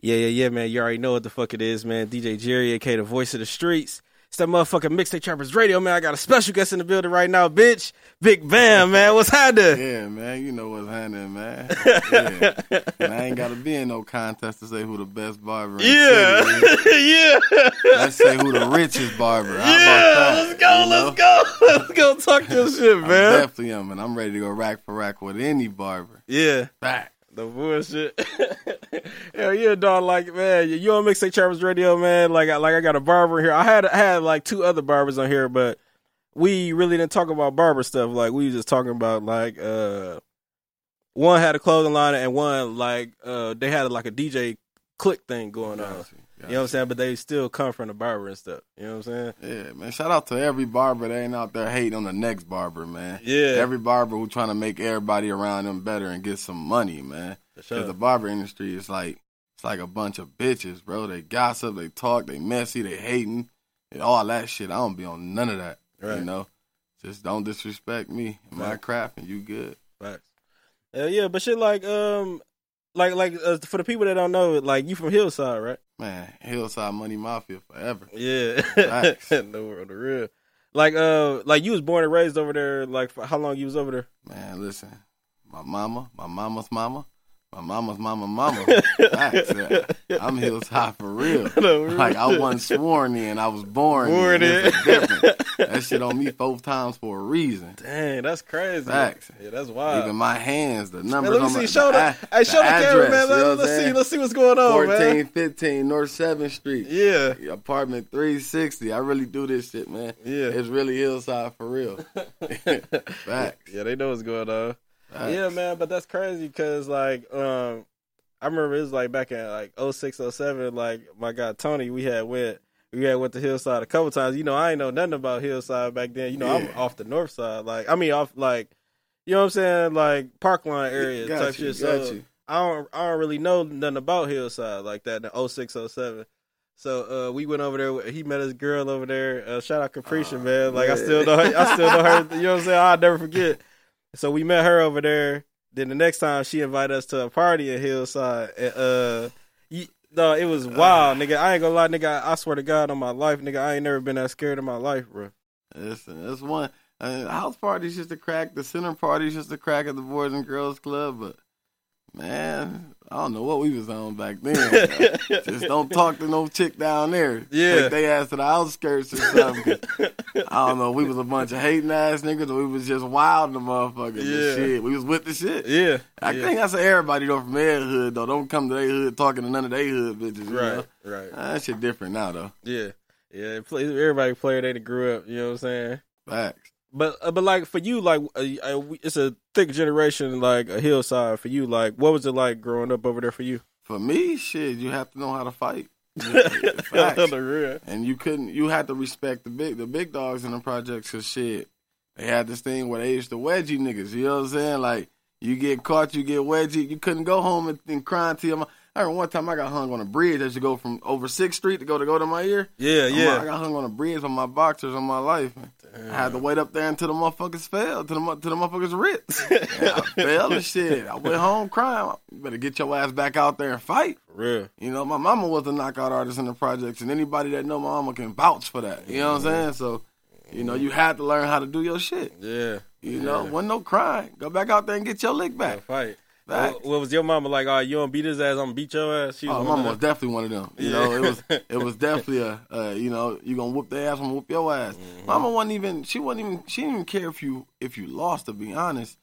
Yeah, yeah, yeah, man. You already know what the fuck it is, man. DJ Jerry, aka the voice of the streets. It's that motherfucking Mixtape Trappers Radio, man. I got a special guest in the building right now, bitch. Big Bam, man. What's happening? Yeah, man. You know what's happening, man. Yeah. And I ain't got to be in no contest to say who the best barber Yeah, yeah, Let's say who the richest barber. Yeah. Let's go, You know? let's go, let's go talk your shit, I man. definitely am, and I'm ready to go rack for rack with any barber. Yeah, Back. The bullshit. Hell yeah, dog. Like, man, you on Mixtape Trappers Radio, man. Like, I, like I got a barber here. I had I had like two other barbers on here, but we really didn't talk about barber stuff. Like, we just talking about like, uh, one had a clothing line and one like, uh, they had like a DJ click thing going on. You know what I'm saying? But they still come from the barber and stuff. You know what I'm saying? Yeah, man. Shout out to every barber that ain't out there hating on the next barber, man. Yeah. Every barber who trying to make everybody around them better and get some money, man. Because sure. the barber industry is like it's like a bunch of bitches, bro. They gossip, they talk, they messy, they hating, and all that shit. I don't be on none of that. Right. You know, just don't disrespect me and my craft, and you good. Facts. Hell yeah, but shit like um like like uh, for the people that don't know, like you from Hillside, right? Man, Hillside Money Mafia forever. Yeah. The world the real. Like uh like you was born and raised over there, like for how long you was over there? Man, listen, my mama, my mama's mama, my mama's mama, mama. Facts, yeah. I'm Hillside for real. The real Like I wasn't sworn in, I was born, Born in. In. That shit on me four times for a reason. Dang, that's crazy. Facts. Yeah, that's wild. Even my hands, the Man, numbers let me on see. my Show the, a- hey, show the, camera, address, man. Let, us see. Let's see what's going on, man. 1415 North 7th Street. Yeah, Apartment 360. I really do this shit, man. yeah. It's really hillside for real. Facts. Yeah, they know what's going on. Yeah, man, but that's crazy because like um I remember it was like back in like 06, 07, like my guy Tony, we had went we had went to Hillside a couple times. You know, I ain't know nothing about Hillside back then. You know, I'm off the north side. Like I mean off like you know what I'm saying, like Parklawn area Got type you, shit. got So you. I don't I don't really know nothing about Hillside like that in 06, 07. So uh, we went over there. He met his girl over there. Uh, shout out Capricia, man. Like I still know, her, I still know her. You know what I'm saying? I'll never forget. So we met her over there. Then the next time she invited us to a party in Hillside. And, uh, you, no, it was wild, nigga. I ain't gonna lie, nigga. I swear to God on my life, nigga, I ain't never been that scared in my life, bro. Listen, it's one. Uh, house parties just a crack. The center parties just a crack at the Boys and Girls Club. But man, I don't know what we was on back then. just don't talk to no chick down there. Yeah. Take they ass to the outskirts or something. 'cause I don't know. We was a bunch of hating ass niggas, or we was just wild in the motherfuckers. Yeah. shit, we was with the shit. yeah, I yeah. think that's everybody though from their hood though. Don't come to their hood talking to none of their hood bitches. You right, Know? right, Ah, that shit different now though. yeah, yeah. Play, everybody player they grew up. You know what I'm saying? Facts. But uh, but like for you, like uh, uh, it's a thick generation, like a hillside for you. Like, what was it like growing up over there for you? For me, shit, you have to know how to fight. Facts. the real. And you couldn't. You had to respect the big, the big dogs in the projects. Cause shit, they had this thing where they used to wedgie niggas. You know what I'm saying? Like you get caught, you get wedgie. You couldn't go home and, and cry to your mom. I remember one time I got hung on a bridge as you go from over Sixth Street to go to go to my ear. Yeah, yeah. I got hung on a bridge on my boxers on my life. I had to wait up there until the motherfuckers fell, to the to the motherfuckers ripped. I fell and shit. I went home crying. You better get your ass back out there and fight. For real. You know, my mama was a knockout artist in the projects, and anybody that know my mama can vouch for that. You know what I'm saying? So, you know, you had to learn how to do your shit. Yeah. You know, Yeah. wasn't no crying. Go back out there and get your lick Yeah, back. fight. What, what was your mama like? Oh, you don't beat his ass, I'm gonna beat your ass. She was Oh, mama was definitely one of them. You Yeah. know, it was it was definitely a uh, you know you gonna whoop their ass, I'm gonna whoop your ass. Mm-hmm. Mama wasn't even she wasn't even she didn't even care if you if you lost to be honest,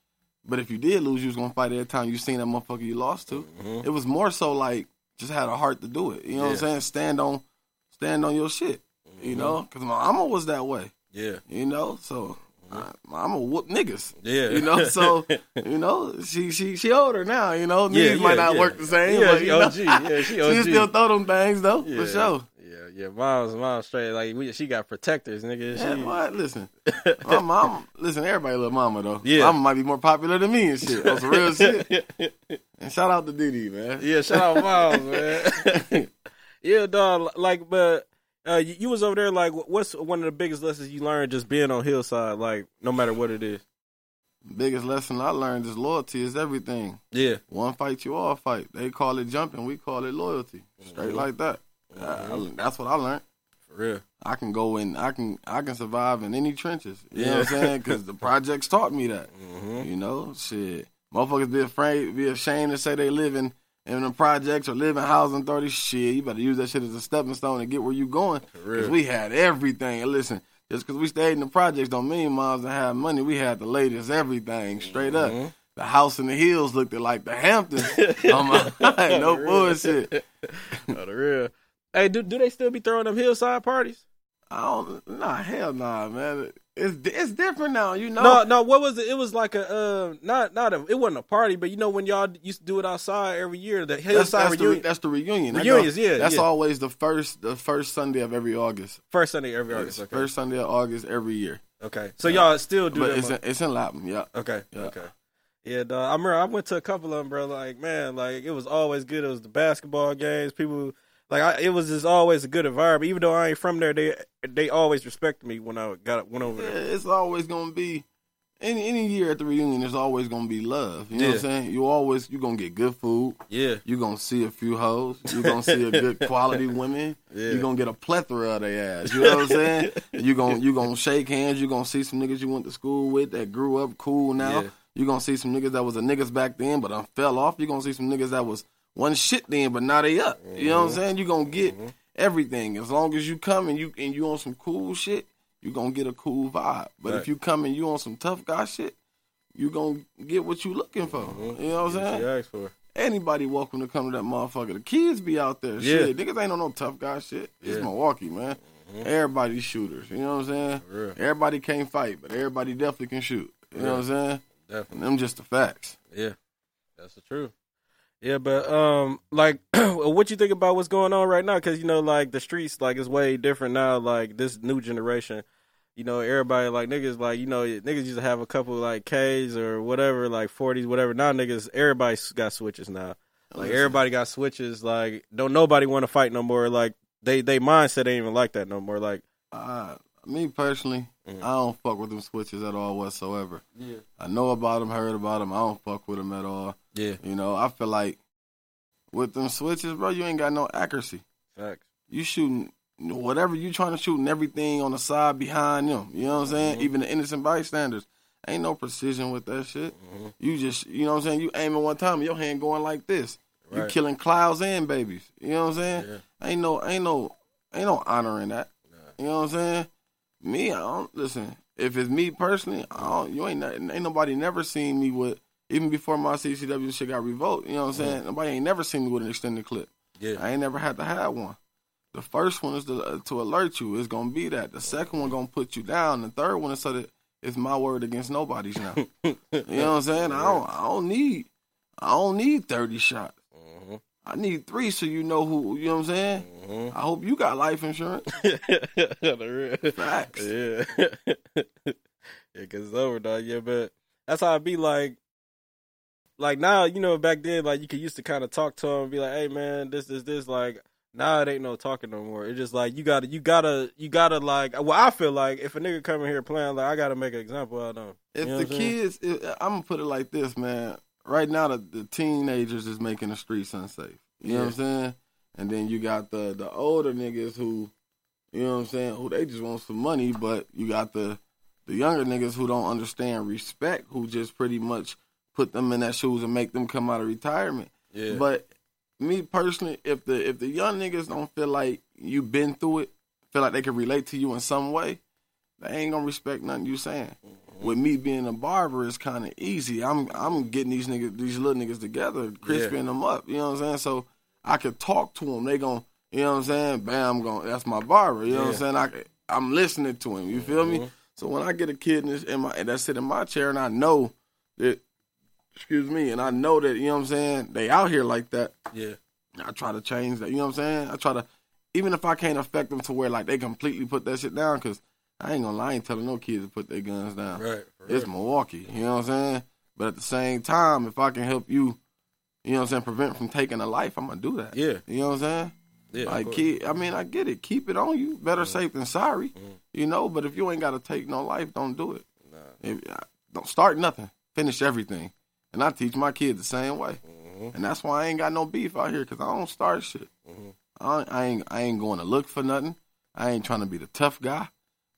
but if you did lose, you was gonna fight every time you seen that motherfucker you lost to. It was more so like just had a heart to do it. You know what I'm Mm-hmm. Saying? Stand on stand on your shit. Mm-hmm. You know, because my mama was that way. Yeah. You know, so. I, I'm a whoop niggas. Yeah. you know. So you know, she she she older now. You know, Yeah, niggas might not yeah. work the same. Yeah, but, she you know, OG. Yeah, she OG. still throw them things though, Yeah. for sure. Yeah, yeah. Mom's mom's straight. Like we, she got protectors, nigga. Yeah, She, what? Listen, my mom. Listen, everybody love mama though. Yeah. mama might be more popular than me and shit. On some real shit. And shout out to Diddy, man. yeah, shout out Miles, man. yeah, dog. Like, but uh, you, you was over there. Like, what's one of the biggest lessons you learned just being on Hillside? Like, no matter what it is. Biggest lesson I learned is loyalty is everything. Yeah. One fight, you all fight. They call it jumping, we call it loyalty. Straight Mhm. like that. I- I- that's what I learned. For real. I can go in. I can. I can survive in any trenches. You know what I'm saying? Because the projects taught me that. Mm-hmm. You know, shit. Motherfuckers be afraid, be ashamed to say they live in in the projects or live in housing authority. Shit, you better use that shit as a stepping stone to get where you going. Cause we had everything. And listen, just because we stayed in the projects don't mean moms didn't have money. We had the latest everything, straight up. Mhm. The house in the hills looked like the Hamptons. oh my, no bullshit. The real. Hey, do do they still be throwing them hillside parties? I don't. Nah, hell nah, man. It's it's different now. You know. No, no. What was it? It was like a uh, not not a. It wasn't a party, but you know when y'all used to do it outside every year, the That's, hillside that's, the, reunion, re- that's the reunion. That reunions. Yeah, That's yeah. always the first the first Sunday of every August. first Sunday every It's August. Okay. First Sunday of August every year. okay. So y'all still do But it's in, it's in Lapham, yeah. Okay. Yeah. Okay. Yeah, dog. I remember I went to a couple of them, bro. Like, man, like it was always good. It was the basketball games. People, like, I, it was just always a good environment. Even though I ain't from there, they they always respected me when I got went over Yeah, there. it's always gonna be any any year at the reunion. There's always gonna be love. You know what I'm saying? You always you gonna get good food. Yeah, You gonna see a few hoes. You gonna see a good quality women. yeah, You gonna get a plethora of their ass. You know what I'm saying? You gonna you gonna shake hands. You gonna see some niggas you went to school with that grew up cool now. Yeah. You gonna see some niggas that was a niggas back then but done fell off. You gonna see some niggas that was one shit then but now they up. You know what I'm Mm-hmm. saying? You're gonna get everything as long as you come and you and you on some cool shit. you're gonna get a cool vibe. But Right. if you come and you on some tough guy shit, you're gonna get what you looking for. Mm-hmm. You know what I'm saying? You asked for. Anybody welcome to come to that motherfucker. The kids be out there. Yeah. Shit, niggas ain't on no tough guy shit. It's Yeah. Milwaukee, man. Mhm. Everybody shooters. You know what I'm saying? Everybody can't fight, but everybody definitely can shoot. You know what I'm saying? And definitely. them just the facts. Yeah, that's the truth. Yeah, but um, like, what you think about what's going on right now? Because you know, like the streets, like is way different now. Like this new generation, you know, everybody like niggas, like you know, niggas used to have a couple like K's or whatever, like forties, whatever. Now niggas, everybody got switches now. Like Listen, everybody got switches. Like don't nobody want to fight no more. Like they they mindset ain't even like that no more. Like uh, me personally, Mhm. I don't fuck with them switches at all whatsoever. yeah, I know about them, heard about them. I don't fuck with them at all. Yeah, You know, I feel like with them switches, bro, you ain't got no accuracy. facts. you shooting whatever you trying to shoot and everything on the side behind them. You know what I'm saying? Mhm. Even the innocent bystanders. Ain't no precision with that shit. Mhm. You just, you know what I'm saying? You aiming one time, your hand going like this. You killing clouds and babies. You know what I'm saying? Yeah. Ain't no, ain't no, ain't no honor in that. Nah. You know what I'm saying? Me, I don't listen. If it's me personally, I don't, you ain't, ain't nobody never seen me with. Even before my CCW shit got revoked, you know what I'm saying? Nobody ain't never seen me with an extended clip. Yeah, I ain't never had to have one. The first one is to, uh, to alert you. It's gonna be that. The second one gonna put you down. The third one is so that it's my word against nobody's now. you know what I'm saying? I don't. I don't need. I don't need thirty shots. Mhm. I need three so you know who. You know what I'm saying? Mhm. I hope you got life insurance. Facts. Yeah. yeah, cause it's over, dog. Yeah, but that's how I be like. Like now, you know, back then, like you could used to kind of talk to him and be like, "Hey, man, this, this, this." Like now, it ain't no talking no more. It's just like you gotta, you gotta, you gotta like. Well, I feel like if a nigga come in here playing, like I gotta make an example out of him. If You know the what I'm saying? kids, if, I'm gonna put it like this, man. Right now, the, the teenagers is making the streets unsafe. You know what I'm saying? And then you got the the older niggas who, you know what I'm saying, who they just want some money, but you got the the younger niggas who don't understand respect, who just pretty much put them in that shoes and make them come out of retirement. Yeah, But me personally, if the if the young niggas don't feel like you've been through it, feel like they can relate to you in some way, they ain't gonna respect nothing you saying. With me being a barber, it's kind of easy. I'm I'm getting these niggas, these little niggas together, crisping them up. You know what I'm saying? So I could talk to them. They gonna, you know what I'm saying? Bam, going that's my barber. You know what I'm saying? I I'm listening to him. You feel me? Mhm. So when I get a kid in, this, in my and that's sit in my chair, and I know that, excuse me, and I know that you know what I'm saying. They out here like that. yeah, I try to change that. You know what I'm saying? I try to, even if I can't affect them to where like they completely put that shit down, because I ain't gonna lie, I ain't telling no kids to put their guns down. right. It's real. Milwaukee. You know what I'm saying? But at the same time, if I can help you, you know what I'm saying, prevent from taking a life, I'm gonna do that. Yeah, You know what I'm saying? yeah. like, kid, I mean, I get it. Keep it on you. Better safe than sorry. Mhm. You know, but if you ain't got to take no life, don't do it. Nah. If, uh, don't start nothing, finish everything. And I teach my kids the same way. Mm-hmm. And that's why I ain't got no beef out here because I don't start shit. Mm-hmm. I, I ain't I ain't going to look for nothing. I ain't trying to be the tough guy.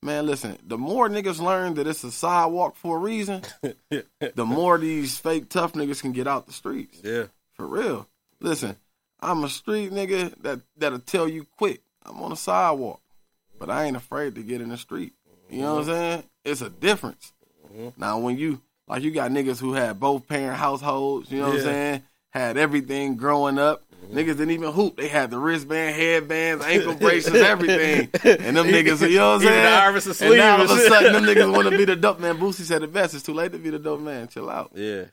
Man, listen, the more niggas learn that it's a sidewalk for a reason, the more these fake tough niggas can get out the streets. Yeah. For real. Listen, I'm a street nigga that that'll tell you quick. I'm on the sidewalk, but I ain't afraid to get in the street. You know what I'm mm-hmm. saying? It's a difference. Now when you like you got niggas who had both parent households, you know what I'm saying? Had everything growing up. Niggas didn't even hoop. They had the wristband, headbands, ankle braces, everything. And them niggas, you know what I'm saying? the Iverson and now all of a sudden, them niggas want to be the dope man. Boosie said it best. It's too late to be the dope man. Chill out. Yeah.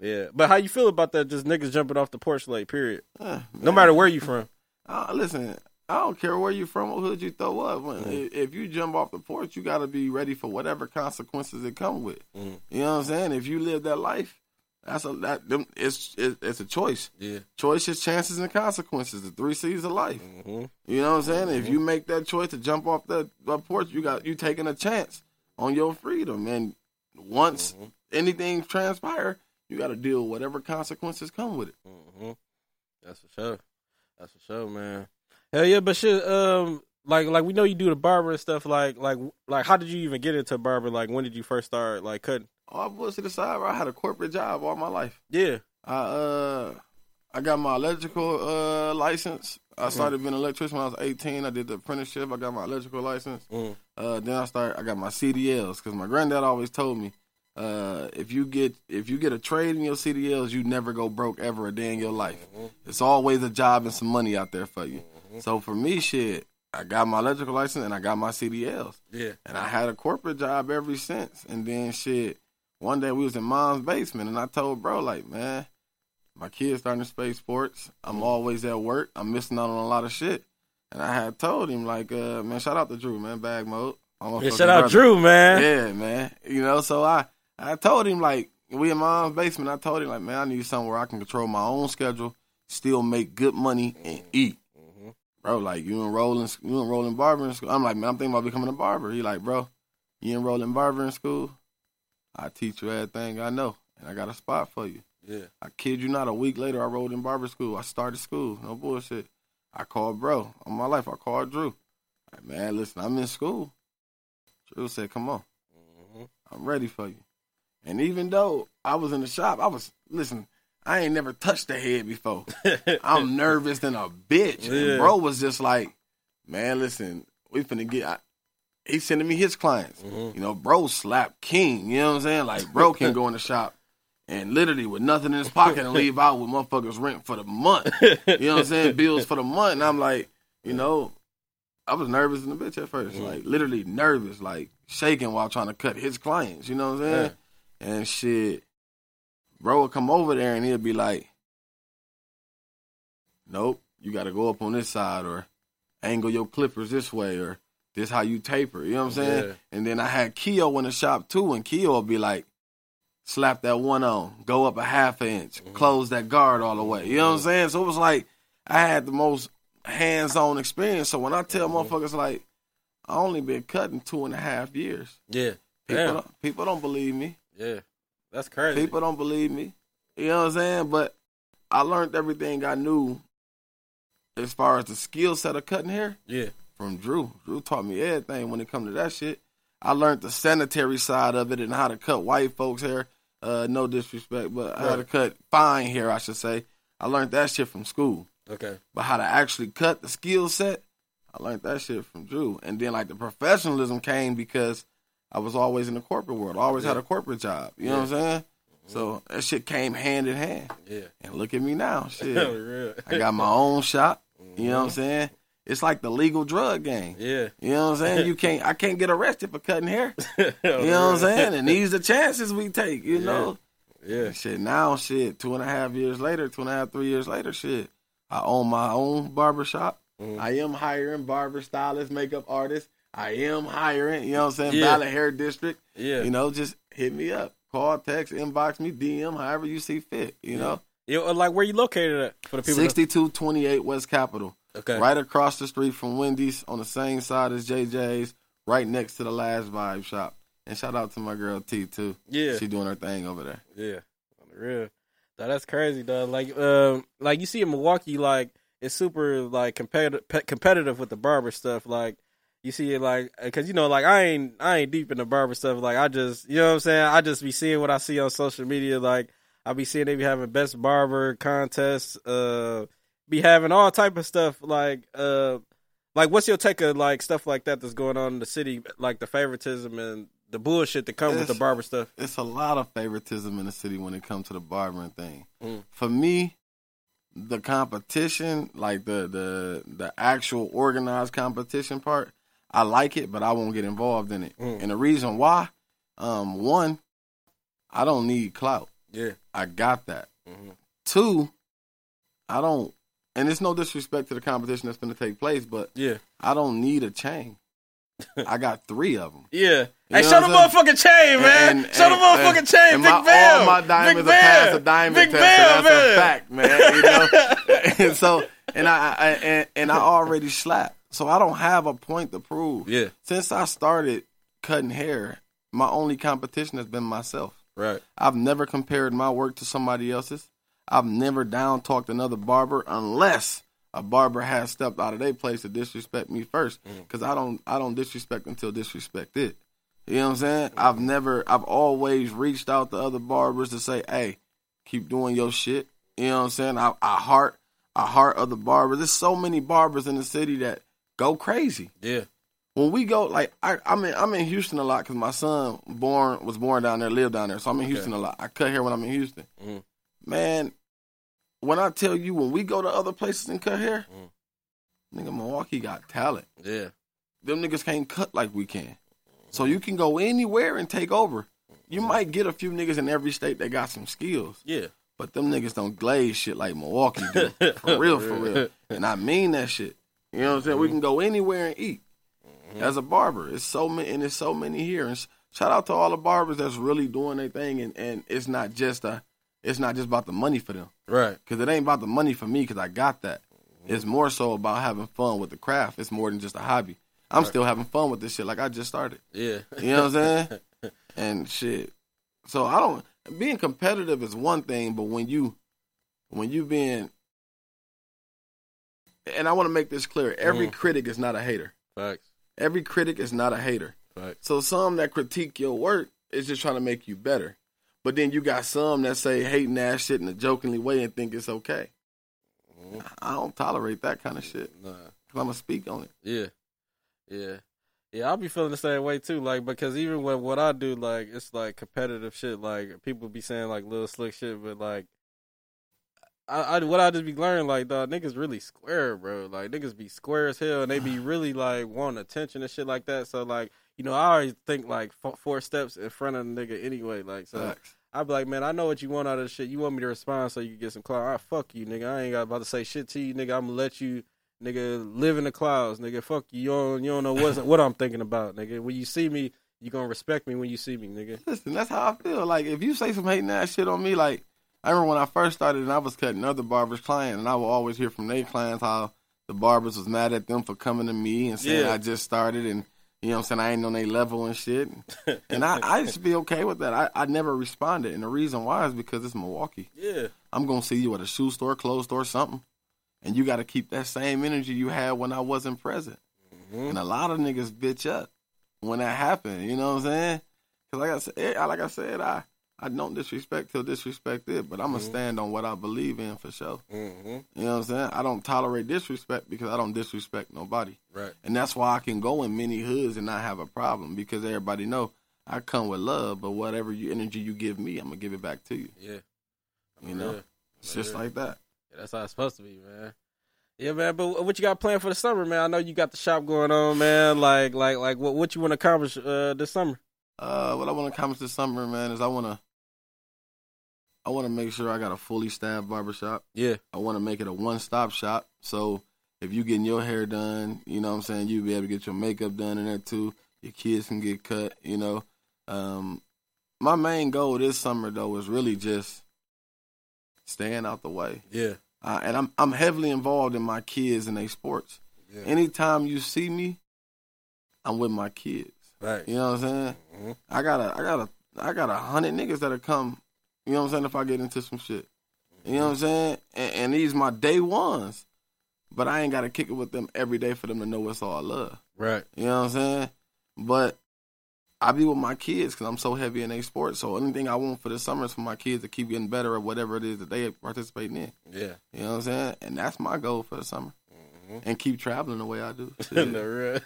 Yeah. But how you feel about that? Just niggas jumping off the porch like period. Uh, No matter where you from. Uh, listen, I don't care where you're from, what hood you throw up. When, i- If you jump off the porch, you got to be ready for whatever consequences it come with. Mhm. You know what I'm saying? If you live that life, that's a that them, it's it, it's a choice. Yeah. Choices, chances, and consequences. The three C's of life. hmm You know what I'm saying? If you make that choice to jump off that, that porch, you got you taking a chance on your freedom. And once anything transpire, you got to deal with whatever consequences come with it. hmm That's for sure. That's for sure, man. Hell yeah, but shit, um, like like we know you do the barber and stuff. Like like like how did you even get into barber? Like when did you first start like cutting? I All bullshit aside, bro, I had a corporate job all my life. Yeah. I uh I got my electrical uh license. I started being an electrician when I was 18. I did the apprenticeship. I got my electrical license. Mm. Uh, then I started. I got my CDLs because my granddad always told me, uh, if you get if you get a trade in your CDLs, you never go broke ever a day in your life. It's always a job and some money out there for you. Mm-hmm. So for me, shit, I got my electrical license and I got my CDLs. Yeah. And I had a corporate job ever since. And then shit, one day we was in mom's basement and I told bro, like, man, my kids starting to play sports. I'm mm-hmm. always at work. I'm missing out on a lot of shit. And I had told him, like, uh, man, shout out to Drew, man, bag mode. Yeah, shout out brother. Drew, man. Yeah, man. You know, so I I told him like we in mom's basement. I told him like, man, I need somewhere where I can control my own schedule, still make good money and mm-hmm. eat. Bro, like you enroll in you enroll in barber in school. I'm like, man, I'm thinking about becoming a barber. He like, bro, you enroll in barber in school. I teach you everything I know, and I got a spot for you. Yeah. I kid you not. A week later, I rolled in barber school. I started school. No bullshit. I called bro on my life. I called Drew. Like, man, listen, I'm in school. Drew said, come on. Mhm. I'm ready for you. And even though I was in the shop, I was listen. I ain't never touched a head before. I'm nervous than a bitch. Yeah. And bro was just like, man, listen, we finna get. I, he sending me his clients. Mhm. You know, bro slap king. You know what I'm saying? Like, bro can go in the shop and literally with nothing in his pocket and leave out with motherfuckers rent for the month. You know what I'm saying? Bills for the month. And I'm like, you know, I was nervous in the bitch at 1st Mhm. like literally nervous, like shaking while trying to cut his clients. You know what I'm saying? And shit, bro would come over there and he'd be like, "Nope, you got to go up on this side, or angle your clippers this way, or this how you taper." You know what I'm saying? Yeah. And then I had Keo in the shop too, and Keo would be like, "Slap that one on, go up a half an inch, mm-hmm. close that guard all the way." You know what I'm saying? So it was like I had the most hands-on experience. So when I tell mm-hmm. motherfuckers like, I only been cutting two and a half years. Yeah. People Damn. don't, people don't believe me. Yeah. That's crazy. People don't believe me. You know what I'm saying? But I learned everything I knew as far as the skill set of cutting hair Yeah. from Drew. Drew taught me everything when it come to that shit. I learned the sanitary side of it and how to cut white folks' hair. Uh, no disrespect, but how to cut fine hair, I should say. I learned that shit from school. Okay. But how to actually cut the skill set, I learned that shit from Drew. And then like the professionalism came because I was always in the corporate world. I always had a corporate job. You know what I'm saying? So that shit came hand in hand. Yeah. And look at me now. Shit. I got my own shop. You know what I'm saying? It's like the legal drug game. Yeah. You know what I'm saying? You can't I can't get arrested for cutting hair. You know what I'm saying? And these are chances we take, you know? Yeah. Shit, now shit, two and a half years later, two and a half, three years later, shit. I own my own barber shop. Mhm. I am hiring barber stylists, makeup artists. I am hiring, you know what I'm saying? Yeah. Valley Hair District. Yeah. You know, just hit me up. Call, text, inbox me, DM, however you see fit, you know? Yeah, like where you located at for the people? 6228 West Capitol. okay. Right across the street from Wendy's on the same side as JJ's, right next to the last vibe shop. And shout out to my girl T too. Yeah, She doing her thing over there. yeah, on the real. That's crazy, though. Like, um, like you see in Milwaukee, like it's super like competitive, competitive with the barber stuff. Like you see it, like because you know, like I ain't, I ain't deep in the barber stuff. Like I just, you know what I'm saying. I just be seeing what I see on social media. Like I be seeing they be having best barber contests, uh, be having all type of stuff. Like, uh, like what's your take of like stuff like that that's going on in the city, like the favoritism and the bullshit that come with the barber stuff. It's a lot of favoritism in the city when it comes to the barbering thing. Mm. For me, the competition, like the the the actual organized competition part, I like it, but I won't get involved in it. Mm. And the reason why, um, one, I don't need clout. Yeah. I got that. hmm Two, I don't, and it's no disrespect to the competition that's going to take place, but Yeah. I don't need a chain. I got three of them. Yeah. You hey, show the motherfucking chain, man. And- show the and- motherfucking and- chain, and Big my, Bell. All my diamonds Big are past the diamond Big test. Bell, that's man. a fact, man. You know? and so, and I, I and, and I already slapped, so I don't have a point to prove. Yeah. Since I started cutting hair, my only competition has been myself. Right. I've never compared my work to somebody else's. I've never down talked another barber unless a barber has stepped out of their place to disrespect me first. Mm. Because I don't I don't disrespect until disrespected. You know what I'm saying? I've never I've always reached out to other barbers to say, hey, keep doing your shit. You know what I'm saying? I, I heart I heart other barbers. There's so many barbers in the city that go crazy Yeah. when we go like I, I'm in I'm in Houston a lot because my son born was born down there, lived down there, so I'm in Houston a lot. I cut hair when I'm in Houston. Mhm. Man, when I tell you when we go to other places and cut hair, Mhm. nigga, Milwaukee got talent. Yeah. Them niggas can't cut like we can, so you can go anywhere and take over. You might get a few niggas in every state that got some skills, Yeah. but them niggas don't glaze shit like Milwaukee do. for real, for real. And I mean that shit. You know what I'm saying? We mm-hmm. can go anywhere and eat mm-hmm. as a barber. It's so many, and it's so many here. And shout out to all the barbers that's really doing their thing, and, and it's not just a, it's not just about the money for them, Right. because it ain't about the money for me, because I got that. Mm-hmm. It's more so about having fun with the craft. It's more than just a hobby. I'm still having fun with this shit, like I just started. Yeah. You know what I'm saying? and shit. So I don't being competitive is one thing, but when you when you being and I want to make this clear, every Mhm. critic is not a hater. Facts. Every critic is not a hater. Facts. So some that critique your work is just trying to make you better. But then you got some that say hating ass shit in a jokingly way and think it's okay. Mhm. I don't tolerate that kind of shit. Nah. Cause I'm gonna speak on it. Yeah. Yeah. Yeah, I'll be feeling the same way too. Like because even when what I do, like it's like competitive shit. Like people be saying like little slick shit, but like I, I what I just be learning like dog niggas really square, bro. Like niggas be square as hell, and they be really like wanting attention and shit like that. So like you know I always think like f- four steps in front of the nigga anyway. Like so. Facts. I'd be like, man, I know what you want out of this shit. You want me to respond so you can get some clout. I fuck you, nigga. I ain't got about to say shit to you, nigga. I'm gonna let you, nigga, live in the clouds, nigga. Fuck you. You don't, you don't know what what I'm thinking about, nigga. When you see me, you gonna respect me when you see me, nigga. Listen, that's how I feel. Like if you say some hating ass shit on me, like I remember when I first started and I was cutting other barbers' clients, and I would always hear from their clients how the barbers was mad at them for coming to me and saying Yeah. I just started and you know what I'm saying I ain't on their level and shit. And I, I used to be okay with that. I, I never responded, and the reason why is because it's Milwaukee. Yeah, I'm gonna see you at a shoe store, clothes store, something, and you got to keep that same energy you had when I wasn't present. Mhm. And a lot of niggas bitch up when that happened. You know what I'm saying? Because like I said, like I said, I I don't disrespect till disrespect it, but I'm gonna Mhm. stand on what I believe in for sure. mm-hmm. You know what I'm saying? I don't tolerate disrespect because I don't disrespect nobody, right. and that's why I can go in many hoods and not have a problem because everybody know I come with love. But whatever you energy you give me, I'm gonna give it back to you. Yeah, You know? It's just like that. Yeah, that's how it's supposed to be, man. Yeah, man. But what you got planned for the summer, man? I know you got the shop going on, man. Like, like, like, what what you want to accomplish uh, this summer? Uh, what I want to accomplish this summer, man, is I want to. I want to make sure I got a fully staffed barbershop. Yeah, I want to make it a one stop shop. So if you getting your hair done, you know what I'm saying, you'll be able to get your makeup done in there too. Your kids can get cut, you know. Um, my main goal this summer though is really just staying out the way. yeah, Uh, and I'm I'm heavily involved in my kids and their sports. yeah. Anytime you see me, I'm with my kids. Right. You know what I'm saying? Mhm. I got a, I got a, I got a hundred niggas that'll come. You know what I'm saying? If I get into some shit, you know what I'm saying? And, and these my day ones, but I ain't got to kick it with them every day for them to know it's all love. Right. You know what I'm saying? But I be with my kids because I'm so heavy in their sports. So anything I want for the summer is for my kids to keep getting better at whatever it is that they participating in. Yeah. You know what I'm saying? And that's my goal for the summer. Mhm. And keep traveling the way I do. no, Shit.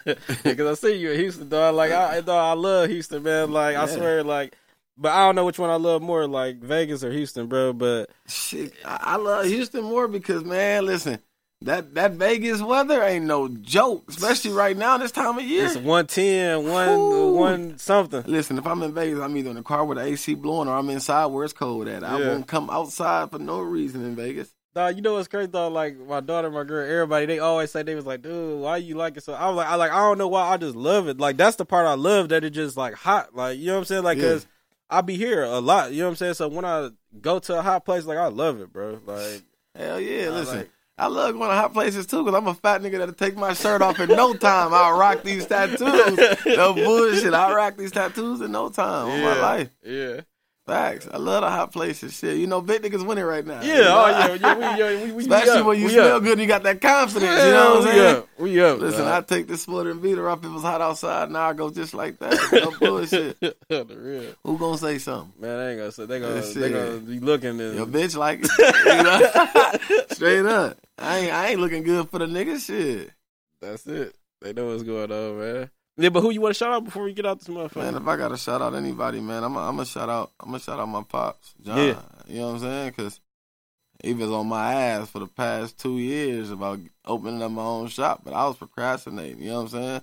real. Because I see you in Houston, dog. Like, I, dog, I love Houston, man. Like, I swear, like, but I don't know which one I love more, like Vegas or Houston, bro. But Shit, I, love Houston more because man, listen, that that Vegas weather ain't no joke, especially right now this time of year. it's 110, one, one something. Listen, if I'm in Vegas, I'm either in the car with the AC blowing or I'm inside where it's cold at. I Yeah. won't come outside for no reason in Vegas. Dog, you know what's crazy though? Like my daughter, my girl, everybody, they always say they was like, dude, why you like it so? I was like, I like, I don't know why, I just love it. Like that's the part I love that it just like hot. Like you know what I'm saying? Like Yeah. I be here a lot. You know what I'm saying? So when I go to a hot place, like I love it, bro. Like Hell yeah, I listen. like- I love going to hot places too because I'm a fat nigga that'll take my shirt off in no time. I'll rock these tattoos. No bullshit. I'll rock these tattoos in no time on my life. yeah, Facts. I love the hot places. Shit. You know, big niggas winning right now. yeah, You know? oh yeah, yeah. We, yeah, we, we, Especially we up, when you we smell up. good and you got that confidence. Yeah, you know what I'm saying? up, we up. Listen, I take the splitter and beater off if it's hot outside. Now I go just like that. No bullshit. the real Who gonna say something? man, I ain't gonna say they gonna Yeah, they gonna be looking and Your bitch like it. You know? Straight up. I ain't I ain't looking good for the nigga shit. that's it. They know what's going on, man. Yeah, but who you want to shout out before we get out this motherfucker? Man, if I gotta shout out anybody, man, I'm gonna shout out. I'm gonna shout out my pops, John. Yeah. You know what I'm saying? Because he was on my ass for the past two years about opening up my own shop, but I was procrastinating. You know what I'm saying?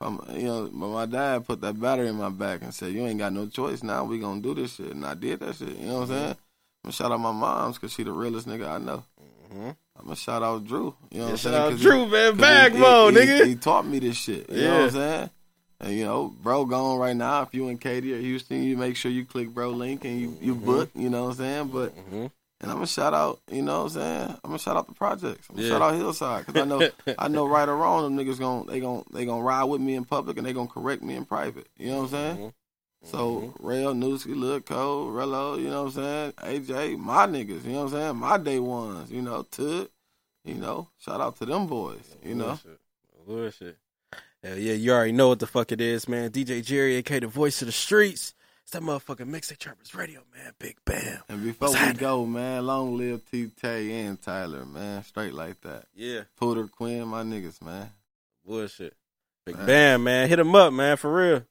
I'm, you know, but my dad put that battery in my back and said, "You ain't got no choice now. We gonna do this shit," and I did that shit. You know what I'm saying? I'm gonna shout out my moms because she the realest nigga I know. hmm I'm gonna shout out Drew. You know what Yeah, I'm shout saying? out 'Cause he- Drew, man. 'Cause Bag he- mode, he, nigga. He, he taught me this shit. You know what I'm saying? And you know, bro, gone right now. If you in Katy or Houston, you make sure you click bro link and you you Mhm. book. You know what I'm saying? But hmm and I'm gonna shout out. You know what I'm saying? I'm gonna shout out the projects. I'm gonna Yeah. shout out Hillside because I know I know right or wrong them niggas gon' they gon' they gonna ride with me in public and they gonna correct me in private. You know what I'm saying? Mhm. So mm-hmm. Rail, Newski, Lil Cole, Rello, you know what I'm saying? AJ, my niggas, you know what I'm saying? My day ones, you know, Tut, you know, shout out to them boys, you know. Bullshit. Bullshit. Hell yeah, you already know what the fuck it is, man. DJ Jerry, aka the voice of the streets. It's that motherfucking Mixtape Trappers Radio, man. Big bam. And before What's we happening? go, man, long live T Tay and Tyler, man. Straight like that. Yeah. Puder Quinn, my niggas, man. Bullshit. Big Man. bam, man. Hit him up, man, for real.